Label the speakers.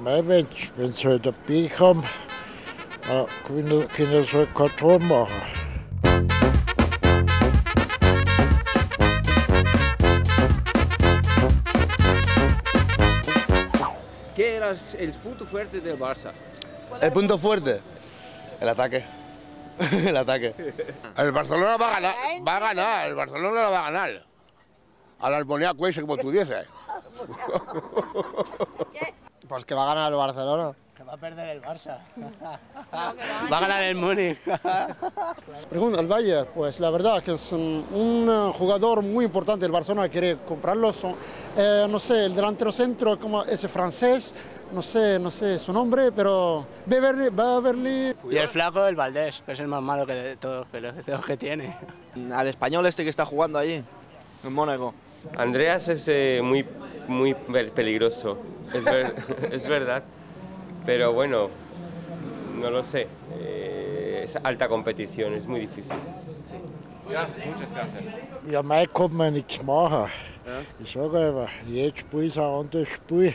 Speaker 1: Wenn's, wenn sie halt ein Pech haben, äh, können, können sie halt kein Tor machen.
Speaker 2: ¿Qué era el punto fuerte del Barça?
Speaker 3: El punto fuerte, el ataque. el ataque.
Speaker 4: El Barcelona va a ganar, va a ganar, el Barcelona lo va a ganar. Al Almonía Cuese, como tú dices.
Speaker 3: Pues que va a ganar el Barcelona.
Speaker 5: Que va a perder el Barça.
Speaker 2: Va a ganar el Múnich.
Speaker 6: Pregunta, el Valle, pues la verdad que es un, un, eh, jugador muy importante. El Barcelona quiere comprarlo. Son, eh, no sé, el delantero centro, como ese francés, no sé, no sé su nombre, pero Beverly, Beverly
Speaker 5: Y el flaco, el Valdés, que es el más malo que de todos que, lo- de que tiene.
Speaker 3: Al español este que está jugando allí, en Mónaco.
Speaker 7: Andreas es eh, muy, muy pe- peligroso, es, ver- es verdad. Pero bueno, no lo sé. eh, es alta competición, es muy difícil. Gracias, muchas gracias.
Speaker 1: Ja, mei kann man nichts machen. Ich sage aber, jedes Spiel ist ein anderes Spiel.